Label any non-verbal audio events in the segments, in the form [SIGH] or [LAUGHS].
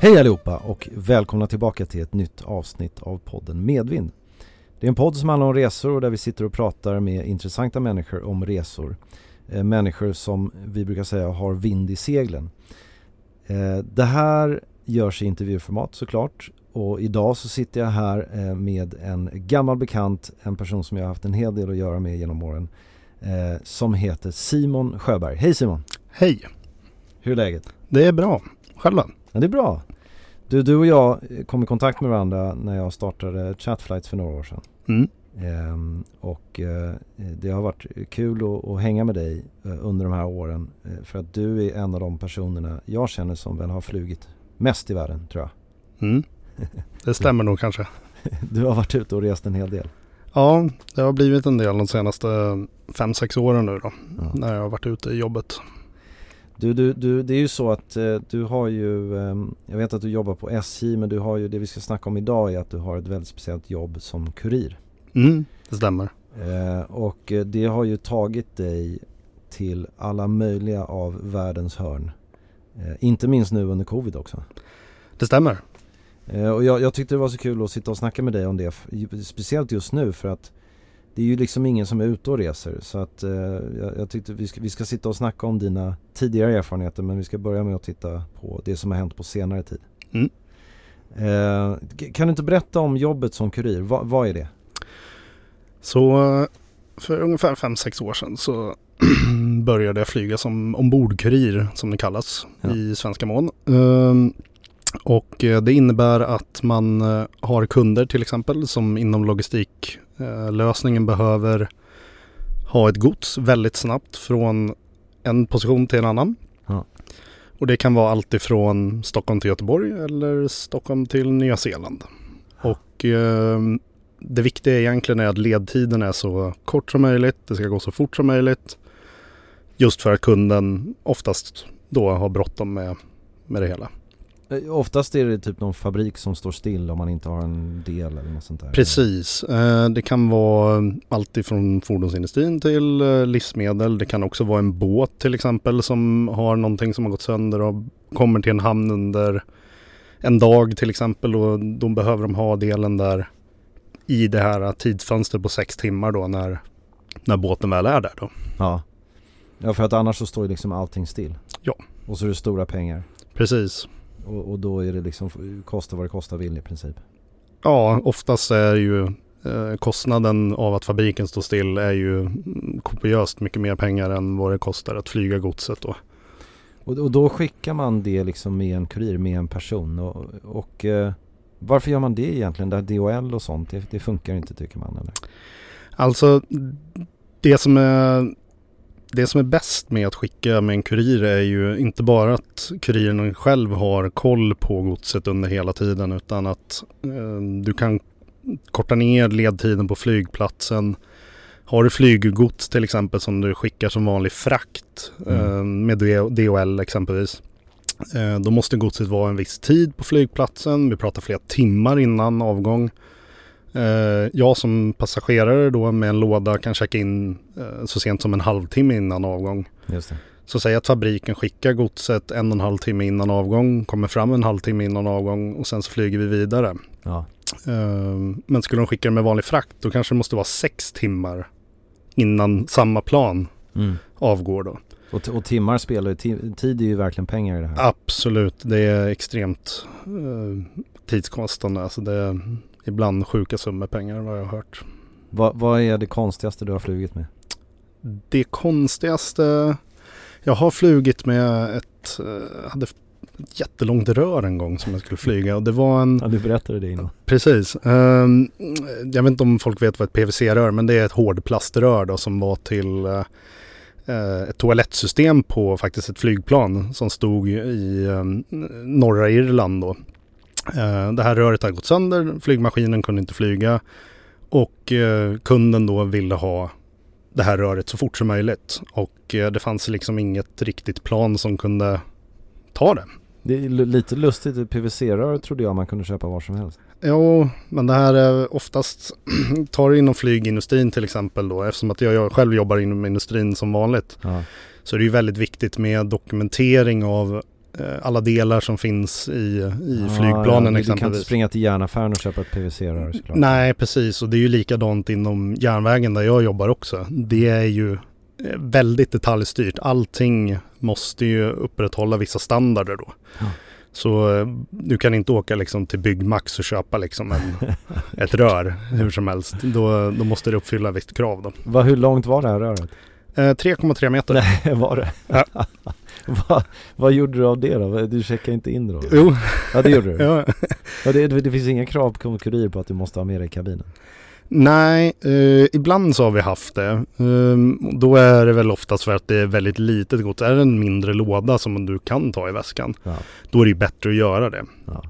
Hej allihopa och välkomna tillbaka till ett nytt avsnitt av podden Medvind. Det är en podd som handlar om resor och där vi sitter och pratar med intressanta människor om resor. Eh, människor som vi brukar säga har vind i seglen. Eh, det här görs i intervjuformat såklart och idag så sitter jag här eh, med en gammal bekant, en person som jag har haft en hel del att göra med genom åren som heter Simon Sjöberg. Hej Simon! Hej! Hur är läget? Det är bra. Själva? Ja, det är bra. Du, du och jag kom i kontakt med varandra när jag startade Chatflights för några år sedan. Mm. Ehm, och eh, det har varit kul att, att, hänga med dig eh, under de här åren. Eh, för att du är en av de personerna jag känner som väl har flugit mest i världen tror jag. Mm. Det stämmer nog kanske. [LAUGHS] Du har varit ute och rest en hel del. Ja, det har blivit en del de senaste fem sex åren nu då. Ja. När jag har varit ute i jobbet. Du, du, du, det är ju så att eh, du har ju, eh, jag vet att du jobbar på SJ men du har ju, det vi ska snacka om idag är att du har ett väldigt speciellt jobb som kurir. Mm, det stämmer. Eh, och eh, det har ju tagit dig till alla möjliga av världens hörn. Inte minst nu under covid också. Det stämmer. Och jag, jag, tyckte det var så kul att sitta och snacka med dig om det. Speciellt just nu för att det är ju liksom ingen som är ute och reser så att eh, jag, jag, tyckte vi ska, vi ska sitta och snacka om dina tidigare erfarenheter men vi ska börja med att titta på det som har hänt på senare tid. Mm. Eh, kan du inte berätta om jobbet som kurir? Va, vad är det? Så för ungefär 5-6 år sedan så [CLEARS THROAT] började jag flyga som ombordkurir som det kallas ja. i svenska mån. Och eh, det innebär att man eh, har kunder till exempel som inom logistiklösningen behöver ha ett gods väldigt snabbt från en position till en annan. Ja. Och det kan vara allt ifrån Stockholm till Göteborg eller Stockholm till Nya Zeeland. Och eh, det viktiga egentligen är att ledtiden är så kort som möjligt. Det ska gå så fort som möjligt. Just för att kunden oftast då har bråttom med, med det hela. Eh, oftast är det typ någon fabrik som står still om man inte har en del eller något sånt där. Precis. Eh, det kan vara allt ifrån fordonsindustrin till eh, livsmedel. Det kan också vara en båt till exempel som har någonting som har gått sönder och kommer till en hamn under en dag till exempel och då behöver de ha delen där i det här tidsfönstret på sex timmar då när, när båten väl är där då. Ja. Ja för att annars så står ju liksom allting still. Ja. Och så är det stora pengar. Precis. Och, och då är det liksom, kosta vad det kostar vill i princip? Ja, oftast är ju eh, kostnaden av att fabriken står still är ju kopiöst mycket mer pengar än vad det kostar att flyga godset då. Och, och då skickar man det liksom med en kurir, med en person. Och, och eh, varför gör man det egentligen? Där DHL och sånt, det, det funkar inte tycker man eller? Alltså det som är det som är bäst med att skicka med en kurir är ju inte bara att kuriren själv har koll på godset under hela tiden utan att eh, du kan korta ner ledtiden på flygplatsen. Har du flyggods till exempel som du skickar som vanlig frakt mm. eh, med DHL exempelvis. Eh, då måste godset vara en viss tid på flygplatsen. Vi pratar flera timmar innan avgång. Eh, jag som passagerare då med en låda kan checka in eh, så sent som en halvtimme innan avgång. Så säg att fabriken skickar godset en och en halv timme innan avgång, kommer fram en halvtimme innan avgång och sen så flyger vi vidare. Ja. Eh, men skulle de skicka det med vanlig frakt då kanske det måste vara sex timmar innan samma plan mm. avgår då. Och, och timmar spelar ju, tid är ju verkligen pengar i det här. Absolut, det är extremt eh, tidskostande. Alltså det, ibland sjuka summor pengar vad jag har hört. Va, vad är det konstigaste du har flugit med? Det konstigaste jag har flugit med ett, eh, hade ett jättelångt rör en gång som jag skulle flyga och det var en... Ja, du berättade det innan. Precis. Um, jag vet inte om folk vet vad ett PVC-rör men det är ett hårdplaströr då som var till uh, ett toalettsystem på faktiskt ett flygplan som stod i um, norra Irland då. Eh, det här röret hade gått sönder, flygmaskinen kunde inte flyga och eh, kunden då ville ha det här röret så fort som möjligt. Och eh, det fanns liksom inget riktigt plan som kunde ta det. Det är lite lustigt, PVC-rör trodde jag man kunde köpa var som helst. Jo, men det här är oftast, [CLEARS THROAT] tar det inom flygindustrin till exempel då, eftersom att jag själv jobbar inom industrin som vanligt. Ja. Så det är ju väldigt viktigt med dokumentering av alla delar som finns i, i ah, flygplanen ja, exempelvis. Du kan inte springa till järnaffären och köpa ett PVC-rör såklart. Nej, precis. Och det är ju likadant inom järnvägen där jag jobbar också. Det är ju eh, väldigt detaljstyrt. Allting måste ju upprätthålla vissa standarder då. Ja. Så eh, du kan inte åka liksom till Byggmax och köpa liksom en, [LAUGHS] ett rör hur som helst. Då, då måste det uppfylla visst krav då. Va, hur långt var det här röret? 3,3 meter. Nej, [LAUGHS] var det? Ja. [LAUGHS] [LAUGHS] Va, vad gjorde du av det då? Du checkade inte in då? Jo. Ja det gjorde du? [LAUGHS] ja. ja det, det, finns inga krav på kurir på att du måste ha med dig i kabinen? Nej, eh, ibland så har vi haft det. Eh, då är det väl oftast för att det är väldigt litet gods. Är det en mindre låda som du kan ta i väskan, ja. då är det bättre att göra det. Ja.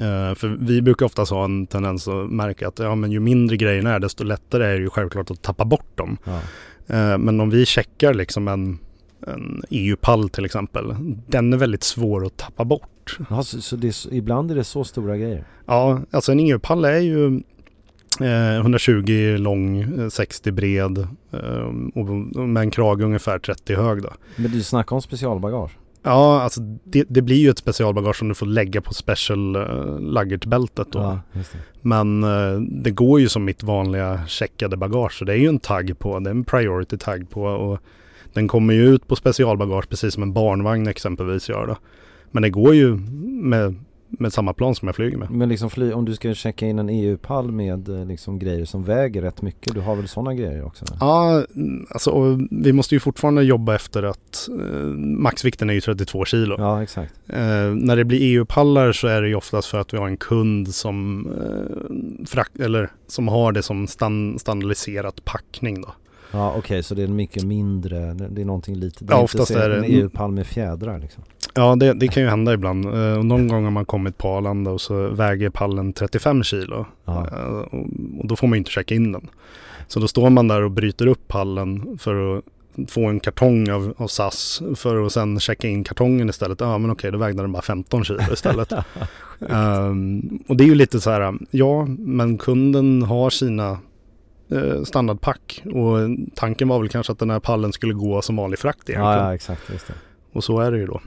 Eh, för vi brukar oftast ha en tendens att märka att ja, men ju mindre grejerna är, desto lättare är det ju självklart att tappa bort dem. Ja. Eh, men om vi checkar liksom en en EU-pall till exempel. Den är väldigt svår att tappa bort. Ja, så, så det, ibland är det så stora grejer? Ja, alltså en EU-pall är ju eh, 120 lång, 60 eh, bred eh, och med en krage ungefär 30 hög. Då. Men du snackar om specialbagage? Ja, alltså det, det, blir ju ett specialbagage som du får lägga på special luggage-bältet då. Ja, det. Men det går ju som mitt vanliga checkade bagage. Så det är ju en tagg på, det är en priority tagg på. Och den kommer ju ut på specialbagage precis som en barnvagn exempelvis gör då. Men det går ju med, med samma plan som jag flyger med. Men liksom fly, om du ska checka in en EU-pall med eh, liksom grejer som väger rätt mycket, du har väl sådana grejer också? Ja, alltså vi måste ju fortfarande jobba efter att eh, maxvikten är ju 32 kilo. Ja, exakt. Eh, när det blir EU-pallar så är det ju oftast för att vi har en kund som, eh, frakt, eller, som har det som stand, standardiserat packning då. Ja okej, okay, så det är mycket mindre, det är någonting lite, det är ja, oftast är det en EU-pall med fjädrar liksom. Ja det, det, kan ju hända ibland. Uh, någon gång har man kommit på Arlanda och så väger pallen 35 kilo. Uh, och, och, då får man ju inte checka in den. Så då står man där och bryter upp pallen för att få en kartong av, av SAS för att sen checka in kartongen istället. Ja men okej, då vägde den bara 15 kilo istället. um, [LAUGHS] och det är ju lite så här, ja men kunden har sina Eh, standardpack. Och tanken var väl kanske att den här pallen skulle gå som vanlig frakt egentligen. Ja, ja exakt. Just det. Och så är det ju då.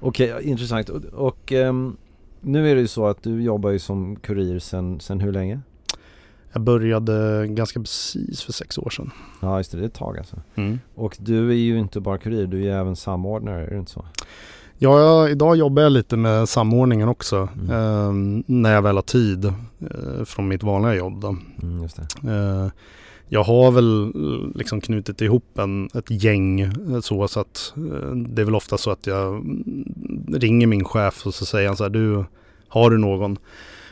Okej, okay, intressant. Och, och um, nu är det ju så att du jobbar ju som kurir sen, sen hur länge? Jag började ganska precis för sex år sedan. Ja just det, det är ett tag alltså. Mm. Och du är ju inte bara kurir, du är ju även samordnare, är det inte så? Ja, jag, idag jobbar jag lite med samordningen också. Mm. Eh, när jag väl har tid eh, från mitt vanliga jobb. Då. Mm, eh, jag har väl liksom knutit ihop en, ett gäng så, så att det är väl ofta så att jag ringer min chef och så säger han så här, du, har du någon?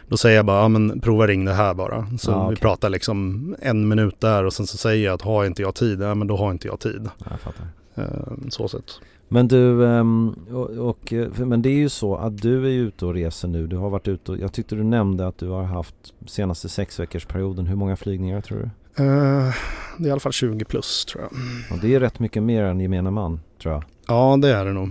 Då säger jag bara, ja men prova ring det här bara. Så Ja, vi okej. pratar liksom en minut där och sen så säger jag att har inte jag tid, ja men då har inte jag tid. Ja, jag fattar. Eh, så sett. Men du, ehm, och, och, eh, men det är ju så att du är ute och reser nu. Du har varit ute och, jag tyckte du nämnde att du har haft senaste sex veckors perioden. Hur många flygningar tror du? Eh, det är i alla fall 20 plus tror jag. Och det är rätt mycket mer än gemene man, tror jag. Ja det är det nog.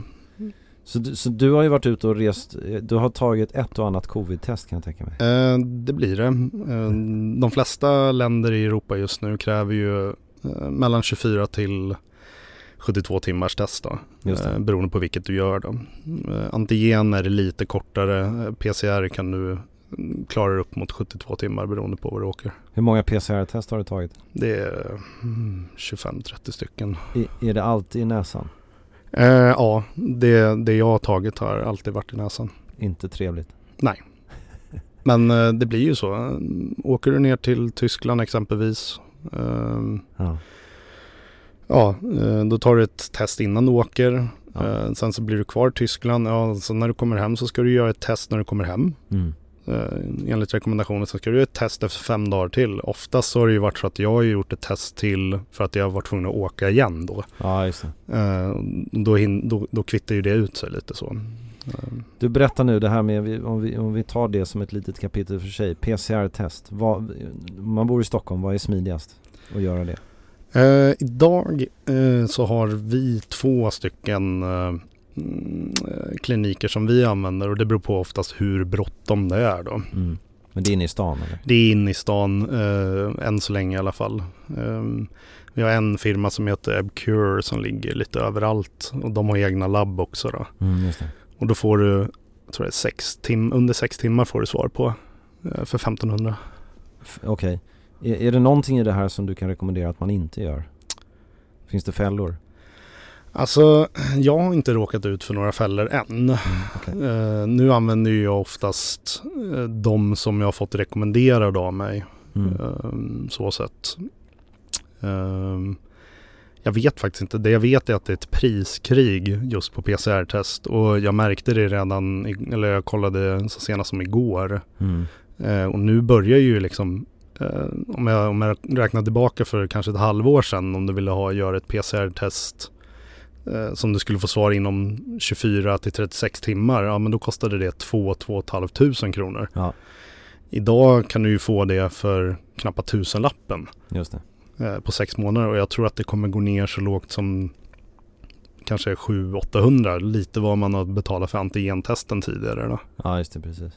Så du, så du har ju varit ute och rest, eh, du har tagit ett och annat covid-test kan jag tänka mig. Eh, det blir det. Eh, de flesta länder i Europa just nu kräver ju eh, mellan 24 till 72 timmars test då. Just det. Eh, beroende på vilket du gör då. Eh, antigen är lite kortare. Eh, PCR kan du mm, klara upp mot 72 timmar beroende på var du åker. Hur många PCR-test har du tagit? Det är mm, 25-30 stycken. I, är det alltid i näsan? Eh, ja, det, det jag har tagit har alltid varit i näsan. Inte trevligt. Men eh, det blir ju så. Eh, Åker du ner till Tyskland exempelvis. ehm, Ja. Ja, eh, då tar du ett test innan du åker. Ja. Eh, Sen så blir du kvar i Tyskland. Ja, så när du kommer hem så ska du göra ett test när du kommer hem. Mm. Eh, Enligt rekommendationen så ska du göra ett test efter fem dagar till. Oftast så har det ju varit så att jag har gjort ett test till för att jag har varit tvungen att åka igen då. ja, just det. Då, då, då kvittar ju det ut sig lite så. Du berättar nu det här med, om vi, om vi tar det som ett litet kapitel för sig. PCR-test. Vad, man bor i Stockholm, vad är smidigast att göra det? Eh, idag eh, så har vi två stycken eh, mm, eh, kliniker som vi använder och det beror på oftast hur bråttom det är då. Mm. Men det är inne i stan eller? Det är inne i stan, eh, än så länge i alla fall. Eh, vi har en firma som heter Abcure som ligger lite överallt och de har egna labb också då. Mm. Och då får du, jag tror det är sex tim- under sex timmar får du svar på eh, för 1500. F- Okej. Är, är det någonting i det här som du kan rekommendera att man inte gör? Finns det fällor? Alltså, jag har inte råkat ut för några fällor än. Mm, okej. Eh, nu använder jag oftast eh, de som jag har fått rekommenderade av mig. Mm. Eh, så sett. Eh, jag vet faktiskt inte. Det jag vet är att det är ett priskrig just på PCR-test. Och jag märkte det redan, eller jag kollade så senast som igår. Mm. Eh, och nu börjar ju liksom om, jag, om jag räknar tillbaka för kanske ett halvår sedan om du ville ha göra ett PCR-test eh, som du skulle få svar inom 24 till 36 timmar. Ja men då kostade det 2-2 500 kronor. Ja. Idag kan du ju få det för knappt tusenlappen Just det. eh, på sex månader och jag tror att det kommer gå ner så lågt som kanske 700-800 lite vad man har betalat för antigentesten tidigare då. Ja, just det, precis.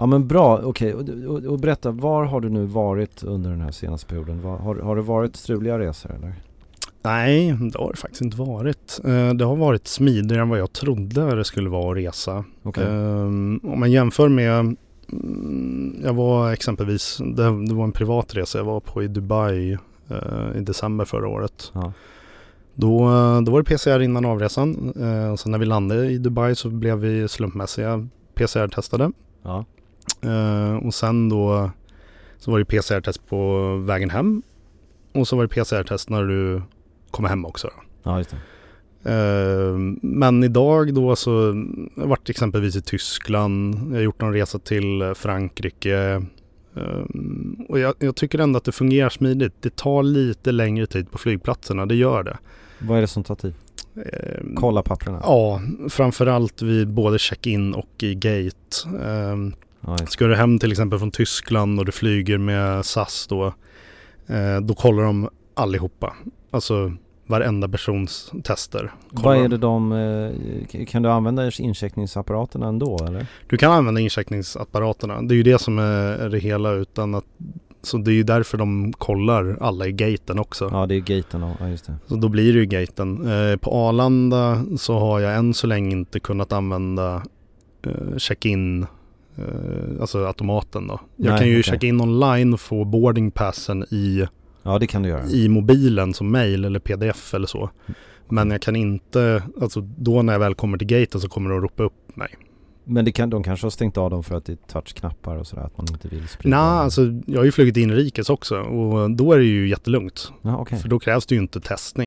Ja men bra, okej. Och, och, och berätta, var har du nu varit under den här senaste perioden? Var, har, har det varit struliga resor eller? Nej, det har det faktiskt inte varit. Eh, Det har varit smidigare än vad jag trodde det skulle vara att resa. Okej. Ehm, Om man jämför med mm, Jag var exempelvis, det, var en privat resa jag var på i Dubai eh, i december förra året. Ja. Då, då var det PCR innan avresan. Eh, sen när vi landade i Dubai så blev vi slumpmässiga PCR-testade. Ja. Eh, och sen då så var det PCR-test på vägen hem. Och så var det PCR-test när du kommer hem också. Då. Ja, just det. Eh, men idag då så jag har varit exempelvis i Tyskland. Jag har gjort en resa till Frankrike. Eh, och jag, jag tycker ändå att det fungerar smidigt. Det tar lite längre tid på flygplatserna, det gör det. Vad är det som tar tid? Kolla papperna? Ja, framförallt vid både check-in och i gate. Det. Ska du hem till exempel från Tyskland och du flyger med SAS då, eh, då kollar de allihopa. Alltså varenda persons tester. Vad är de. det de, eh, kan du använda incheckningsapparaterna ändå eller? Du kan använda incheckningsapparaterna. Det är ju det som är det hela utan att så det är ju därför de kollar alla i gaten också. Ja det är gaten ja just det. Så då blir det ju gaten. Eh, på Arlanda så har jag än så länge inte kunnat använda eh, check-in, alltså automaten då. Jag Nej, kan ju okej. checka in online och få boardingpassen i, Ja det kan du göra. i mobilen som mail eller pdf eller så. Men jag kan inte, alltså då när jag väl kommer till gaten så kommer de att ropa upp mig. Men det kan, de kanske har stängt av dem för att det är touchknappar och sådär, att man inte vill sprida? Nej, alltså jag har ju flugit inrikes också och då är det ju jättelugnt. Ja, okay. För då krävs det ju inte testning.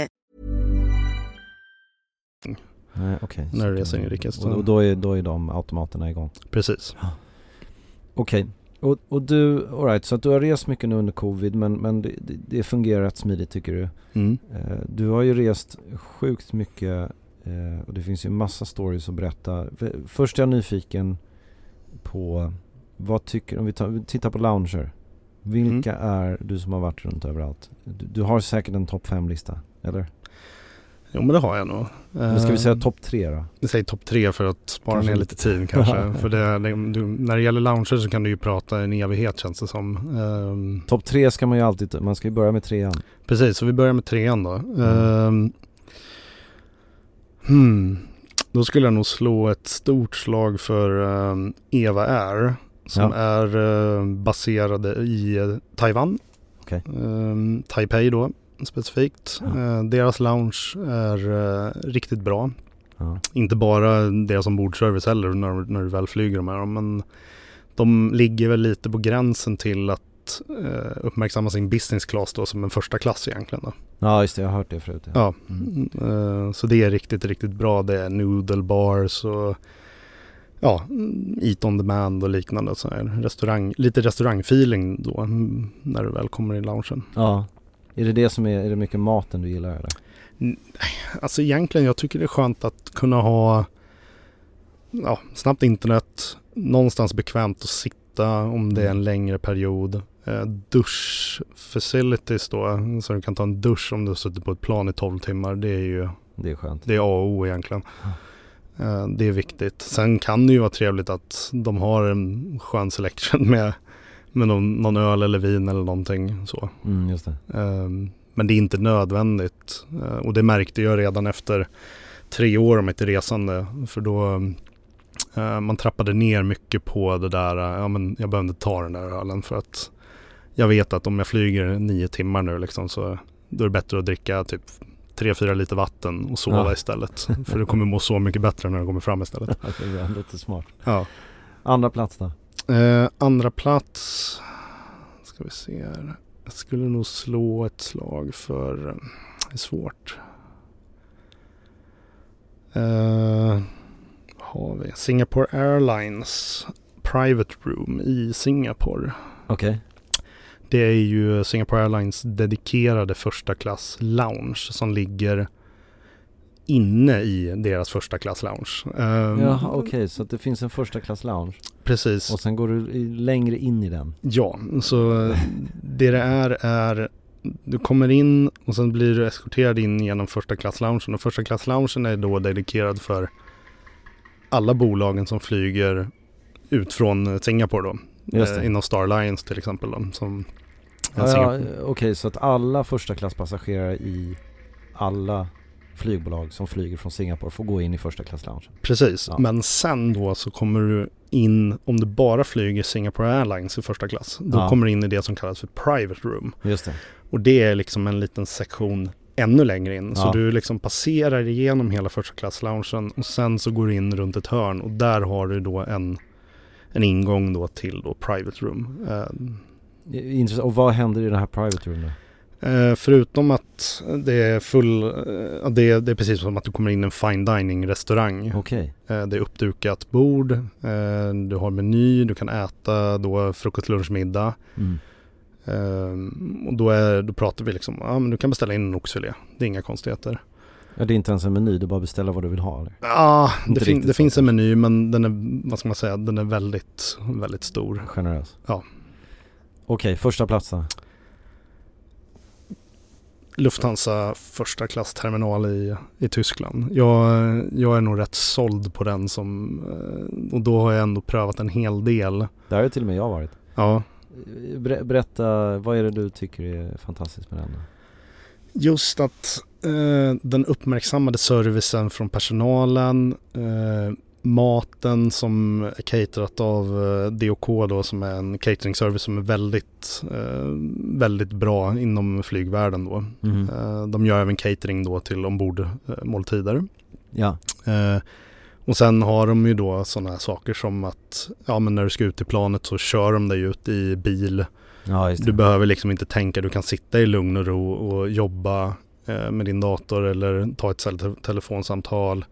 Nej, okej. När du reser inrikes. Och, och då, är, då är de automaterna igång? Precis. Okej. Och, och du, alright, så att du har rest mycket nu under covid men, men det, det, fungerar rätt smidigt tycker du? Mm. Eh, du har ju rest sjukt mycket eh, och det finns ju massa stories att berätta. För- Först är jag nyfiken på vad tycker, om vi, tar, tittar på lounger. Vilka är du som har varit runt överallt? Du, du har säkert en topp 5-lista, eller? Jo men det har jag nog. Men ska vi säga Eh, topp 3 då? Vi säger topp tre för att spara Kanske ner lite. tid kanske. [LAUGHS] för det, det, du, när det gäller lounger så kan du ju prata en evighet känns det som. Ehm, Topp 3 ska man ju alltid, man ska ju börja med trean. Precis, så vi börjar med trean då. Ehm, hmm. Då skulle jag nog slå ett stort slag för ehm, Eva Air. Som Ja. är eh, baserade i eh, Taiwan. Okej. Ehm, Taipei då specifikt. Ja. Eh, deras lounge är eh, riktigt bra. Ja. Inte bara deras ombordservice heller när, när du väl flyger de här. Men de ligger väl lite på gränsen till att eh, uppmärksamma sin business class då som en första klass egentligen. Då. ja, just det. Jag har hört det förut. Ja, Mm. eh, så det är riktigt, riktigt bra. Det är noodle bars och ja, mm, eat on demand och liknande. Så här. Restaurang, lite restaurangfeeling då mm, när du väl kommer i loungen. Ja. Är det det som är, är det mycket maten du gillar eller? Alltså egentligen, jag tycker det är skönt att kunna ha ja, snabbt internet, någonstans bekvämt att sitta om det är en längre period. Eh, dusch facilities då, så du kan ta en dusch om du suttit på ett plan i 12 timmar. Det är ju Det är skönt. det är A och O egentligen. Eh, det är viktigt. Sen kan det ju vara trevligt att de har en skön selection med, med någon, någon öl eller vin eller någonting så. Mm, just det. Ehm, Men det är inte nödvändigt. Eh, Och det märkte jag redan efter tre år av mitt resande. För då eh, man trappade ner mycket på det där. eh, Ja, men jag behöver inte ta den där ölen för att jag vet att om jag flyger nio timmar nu liksom så då är det bättre att dricka typ tre, fyra liter vatten och sova Ja. istället. [LAUGHS] För du kommer må så mycket bättre när du kommer fram istället. det är lite smart. Ja. Andra plats då? Eh, andra plats ska vi se här. Jag skulle nog slå ett slag för, eh, det är svårt. Eh, har vi? Singapore Airlines Private Room i Singapore. Okej. Det är ju Singapore Airlines dedikerade första klass lounge som ligger inne i deras första klass lounge. Um, Jaha, okej, okay, så att det finns en första klass lounge. Precis. Och sen går du längre in i den. Ja, så det det är är du kommer in och sen blir du eskorterad in genom första klass loungen och första klass loungen är då dedikerad för alla bolagen som flyger ut från Singapore då. Eh, inom Star Alliance till exempel då, som ja, ja, Okej, okay, så att alla första klasspassagerare i alla flygbolag som flyger från Singapore får gå in i första klass loungen. Precis, ja. men sen då så kommer du in, om du bara flyger Singapore Airlines i första klass, då ja. kommer du in i det som kallas för Private Room. Just det. Och det är liksom en liten sektion ännu längre in. Så du liksom passerar igenom hela första klass loungen och sen så går du in runt ett hörn och där har du då en, en ingång då till då Private Room. Uh, Intressant. Och vad händer i den här Private Room då? Eh, förutom att det är full, eh, det, är, det är precis som att du kommer in i en fine dining restaurang. Okay. Eh, det är uppdukat bord, eh, du har meny, du kan äta då frukost, lunch, middag. Mm. Eh, och då, är, då pratar vi liksom, ja men du kan beställa in en oxfilé, det är inga konstigheter. Ja, det är inte ens en meny, du bara beställer vad du vill ha? Eller? Ja, det, fin det finns en meny men den är, vad ska man säga, den är väldigt, väldigt stor. Generös? Ja. Okej, första platsen? Lufthansa första klass terminal i, i Tyskland. Jag, jag är nog rätt såld på den som, eh, och då har jag ändå prövat en hel del. Där har till och med jag varit. Ja. Berätta, vad är det du tycker är fantastiskt med den? Just att eh, den uppmärksammade servicen från personalen, eh, maten som är caterat av eh, DOK då som är en catering service som är väldigt, eh, väldigt bra inom flygvärlden då. Mm. De gör även catering då till ombordmåltider. Ja. Och sen har de ju då sådana saker som att ja men när du ska ut i planet så kör de dig ut i bil. Ja, du behöver liksom inte tänka, du kan sitta i lugn och ro och jobba med din dator eller ta ett telefonsamtal.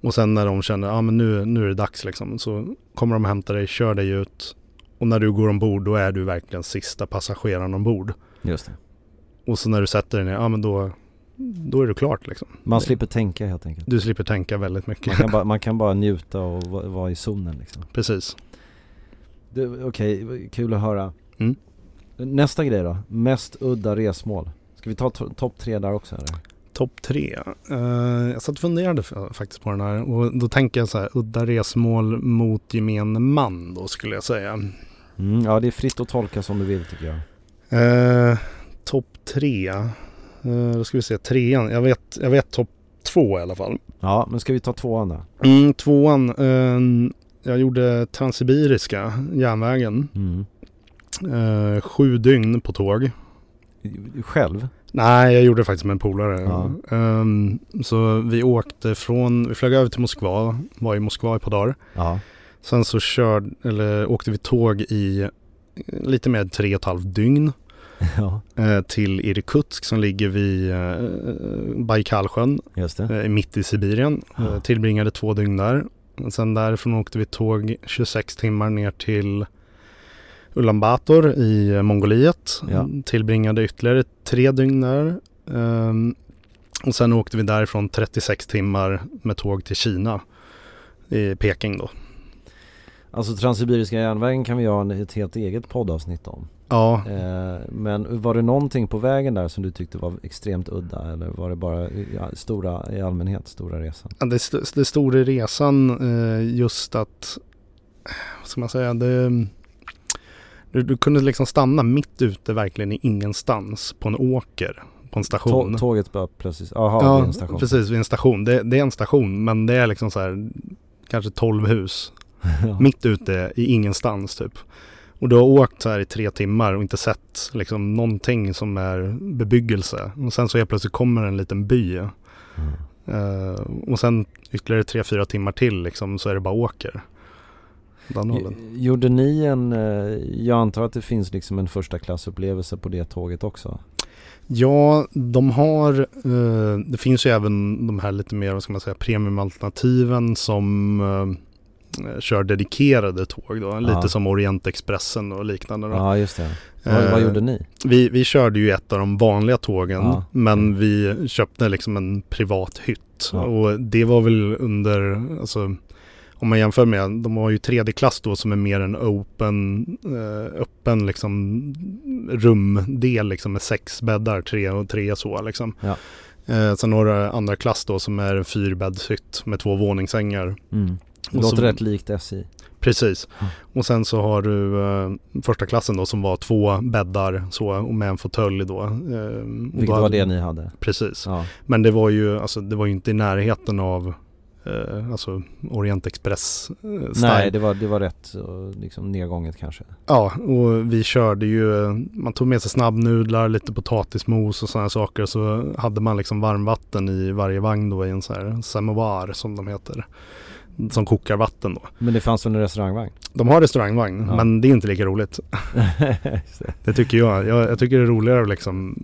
Och sen när de känner, ja ah, men nu, nu är det dags liksom, så kommer de hämta dig, kör dig ut. Och när du går ombord då är du verkligen sista passageraren ombord. Just det. Och så när du sätter dig ner, ja men då, då är du klart liksom. Man slipper tänka helt enkelt. Du slipper tänka väldigt mycket. Man kan bara, [LAUGHS] man kan bara njuta och vara i zonen liksom. Precis. Okej, okay, kul att höra. Mm. Nästa grej då, mest udda resmål. Ska vi ta topp tre där också eller? Topp tre. Uh, jag satt och funderade faktiskt på den här och då tänker jag så här udda resmål mot gemene man då skulle jag säga. Mm, ja det är fritt att tolka som du vill tycker jag. Uh, topp tre. Uh, då ska vi se trean. Jag vet, jag vet topp två i alla fall. Ja men ska vi ta tvåan då? Mm, tvåan. Uh, jag gjorde Transsibiriska järnvägen. Mm. Sju dygn på tåg. Själv? Nej, jag gjorde det faktiskt med en polare. Ja. Um, så vi åkte från, vi flög över till Moskva, var i Moskva i ett par dagar. Ja. Sen så körde, eller åkte vi tåg i lite mer tre och ett halvt dygn. [LAUGHS] Ja. Uh, till Irkutsk som ligger vid uh, Baikalsjön. Mitt i Sibirien. Ja. tillbringade två dygn där. Sen därifrån åkte vi tåg 26 timmar ner till Ulan Bator i Mongoliet. Ja. Tillbringade ytterligare tre dygn där. Um, och sen åkte vi därifrån 36 timmar med tåg till Kina. I Peking då. Alltså Transsibiriska järnvägen kan vi ha ett helt eget poddavsnitt om. Ja. Eh, men var det någonting på vägen där som du tyckte var extremt udda eller var det bara ja, stora i allmänhet, stora resan? Ja, det, det stora resan eh, just att, vad ska man säga, det du, du, kunde liksom stanna mitt ute verkligen i ingenstans på en åker på en station. Tåget bara plötsligt, aha, ja, vid en station. precis vid en station. Det, det, är en station men det är liksom så här kanske 12 hus. [LAUGHS] mitt ute i ingenstans typ. Och du har åkt så här i tre timmar och inte sett liksom någonting som är bebyggelse. Och sen så helt plötsligt kommer en liten by. Mm. Uh, och sen ytterligare tre, fyra timmar till liksom så är det bara åker. Gjorde ni en, eh, jag antar att det finns liksom en första klassupplevelse på det tåget också? Ja, de har, eh, det finns ju även de här lite mer, vad ska man säga, premiumalternativen som eh, kör dedikerade tåg då. Ja. Lite som Orientexpressen och liknande. Då. Ja, just det. Vad, eh, vad, gjorde ni? Vi, vi körde ju ett av de vanliga tågen ja. men vi köpte liksom en privat hytt. Ja. Och det var väl under, alltså om man jämför med, de har ju 3D-klass då som är mer en open, eh, öppen liksom rumdel liksom med sex bäddar, tre och tre så liksom. Ja. Eh, sen har du andra klass då som är en fyrbäddshytt med två våningssängar. Mm. Det låter så- rätt likt SJ. Precis. Mm. Och sen så har du eh, första klassen då som var två bäddar så och med en fåtölj då. Eh, Vilket då var hade- det ni hade? Precis. Ja. Men det var ju, alltså, det var ju inte i närheten av eh, alltså Orient Express eh, style. Nej, det var, det var rätt så, liksom nedgånget kanske. Ja, och vi körde ju, man tog med sig snabbnudlar, lite potatismos och sådana saker. Så hade man liksom varmvatten i varje vagn då i en sån här samovar som de heter. Som kokar vatten då. Men det fanns väl en restaurangvagn? De har restaurangvagn, Ja. men det är inte lika roligt. [LAUGHS] Det. Det tycker jag. jag. Jag tycker det är roligare att liksom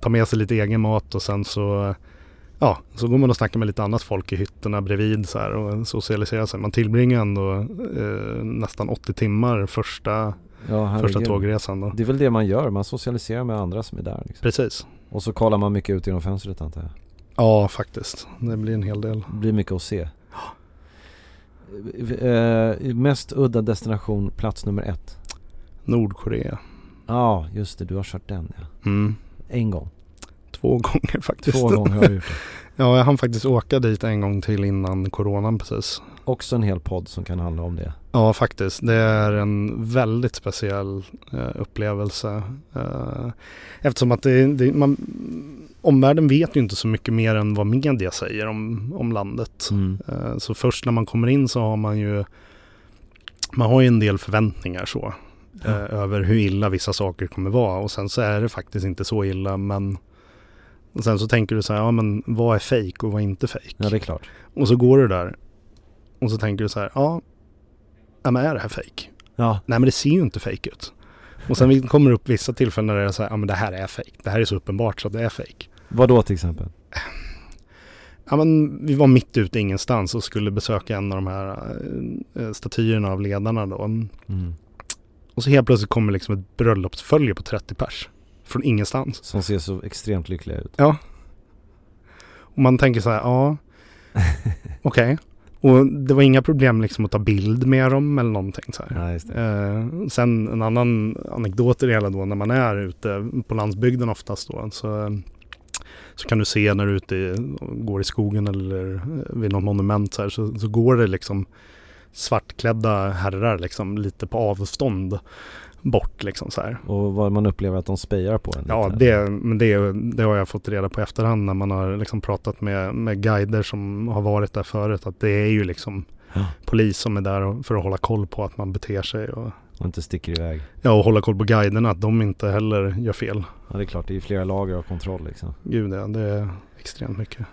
ta med sig lite egen mat och sen så Ja, så går man och snackar med lite annat folk i hytterna bredvid så här och socialiserar sig. Man tillbringar ändå eh, nästan 80 timmar första, ja, första tågresan då. Det är väl det man gör, man socialiserar med andra som är där liksom. Precis. Och så kollar man mycket ut genom fönstret antar jag. Ja, faktiskt. Det blir en hel del. Det blir mycket att se. Eh, mest udda destination, plats nummer ett. Nordkorea. Ja, just det, du har kört den ja. Mm. En gång. Två gånger faktiskt. Två gånger har du gjort det. [LAUGHS] Ja, jag hann faktiskt åka dit en gång till innan coronan precis. Också en hel podd som kan handla om det. Ja, faktiskt. Det är en väldigt speciell eh, upplevelse. Eh, eftersom att det, det, man, omvärlden vet ju inte så mycket mer än vad media säger om, om landet. Mm. Eh, så först när man kommer in så har man ju man har ju en del förväntningar så. Eh, över hur illa vissa saker kommer vara och sen så är det faktiskt inte så illa men och sen så tänker du så här, ja men vad är fake och vad är inte fake? Ja, det är klart. Och så går du där och så tänker du så här, ja, ja men är det här fake? Ja, Nej men det ser ju inte fake ut. Och sen kommer det upp vissa tillfällen där det är så här, ja men det här är fake. Det här är så uppenbart så att det är fake. vad då till exempel? Ja men vi var mitt ute ingenstans och skulle besöka en av de här eh, statyerna av ledarna då. Mm. Och så helt plötsligt kommer liksom ett bröllopsfölje på 30 pers. Från ingenstans. Som ser så extremt lyckliga ut. Ja. Och man tänker så här, ja, [LAUGHS] okej. Och det var inga problem liksom att ta bild med dem eller någonting så här. Ja. Eh, sen en annan anekdot i det hela då när man är ute på landsbygden oftast då så, så kan du se när du är ute i, går i skogen eller eh, vid något monument så, här, så, så går det liksom svartklädda herrar liksom lite på avstånd bort liksom så här. Och vad man upplever att de spejar på en Ja, lite. det, men det, det har jag fått reda på efterhand när man har liksom pratat med, med guider som har varit där förut. Att det är ju liksom Ja. polis som är där för att hålla koll på att man beter sig. Och, Och inte sticker iväg. ja, och hålla koll på guiderna, att de inte heller gör fel. Ja, det är klart. Det är ju flera lager av kontroll liksom. Gud ja, det är extremt mycket.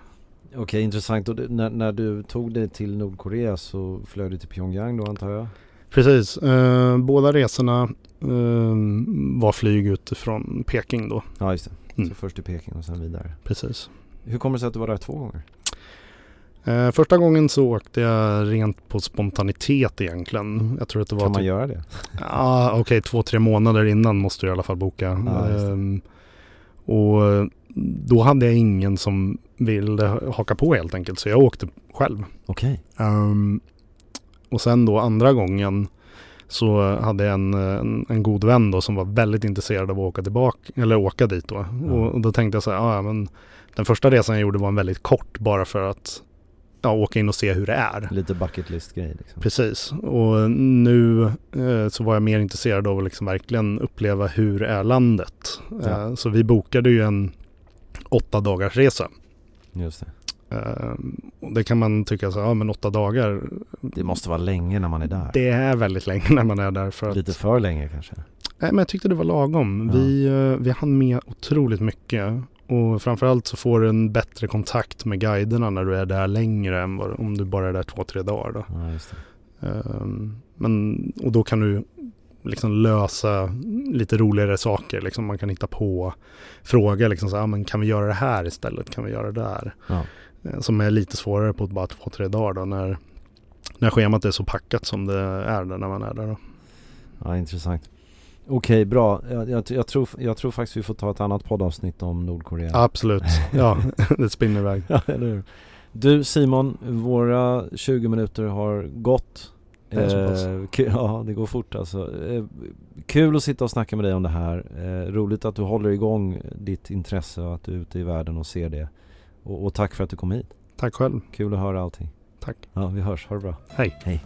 Okej, intressant. Och när, när du tog dig till Nordkorea så flög du till Pyongyang då antar jag? Precis, eh, båda resorna var flyg utifrån Peking då. Ja, just det. Mm. Så först till Peking och sen vidare. Precis. Hur kommer det sig att du var där två gånger? Eh, första gången så åkte jag rent på spontanitet egentligen. Jag tror att det var Kan man typ göra det? Ja, okej, två, tre månader innan måste du i alla fall boka. Ja. Ehm, och då hade jag ingen som ville haka på helt enkelt, så jag åkte själv. Okej. Ehm, och sen då andra gången så hade jag en, en, en god vän då som var väldigt intresserad av att åka tillbaka, eller åka dit då. Och, och då tänkte jag så här, "Ah, ja men den första resan jag gjorde var en väldigt kort bara för att ja, åka in och se hur det är. Lite bucket list grej liksom. Precis, och nu eh, så var jag mer intresserad av att liksom verkligen uppleva hur är landet. Ja. Eh, så vi bokade ju en åtta dagars resa. Just det. Eh, det kan man tycka så, ja men åtta dagar, Det måste vara länge när man är där. det är väldigt länge när man är där. För att, Lite för länge kanske. nej, men jag tyckte det var lagom. Ja. Vi, eh, vi hann med otroligt mycket. Och framförallt så får du en bättre kontakt med guiderna när du är där längre än om du bara är där två, tre dagar. Då. Ja. Ehm, Men, och då kan du liksom lösa lite roligare saker. Liksom man kan hitta på fråga liksom så "Ah, men kan vi göra det här istället? Kan vi göra det där? Ja. Eh, Som är lite svårare på bara två, tre dagar då när, när schemat är så packat som det är där när man är där. Då. Ja, intressant. Okej, bra. Jag, jag, jag, tror, jag tror faktiskt vi får ta ett annat poddavsnitt om Nordkorea. Absolut, [LAUGHS] ja [LAUGHS] det spinner iväg. Ja, eller hur? Du Simon, våra 20 minuter har gått. Det. Eh, ja, det går fort alltså. Eh, kul att sitta och snacka med dig om det här. Eh, roligt att du håller igång ditt intresse och att du är ute i världen och ser det. Och, och tack för att du kom hit. Tack själv. Kul att höra allting. Tack. Ja, vi hörs. Ha det bra. Hej. Hej.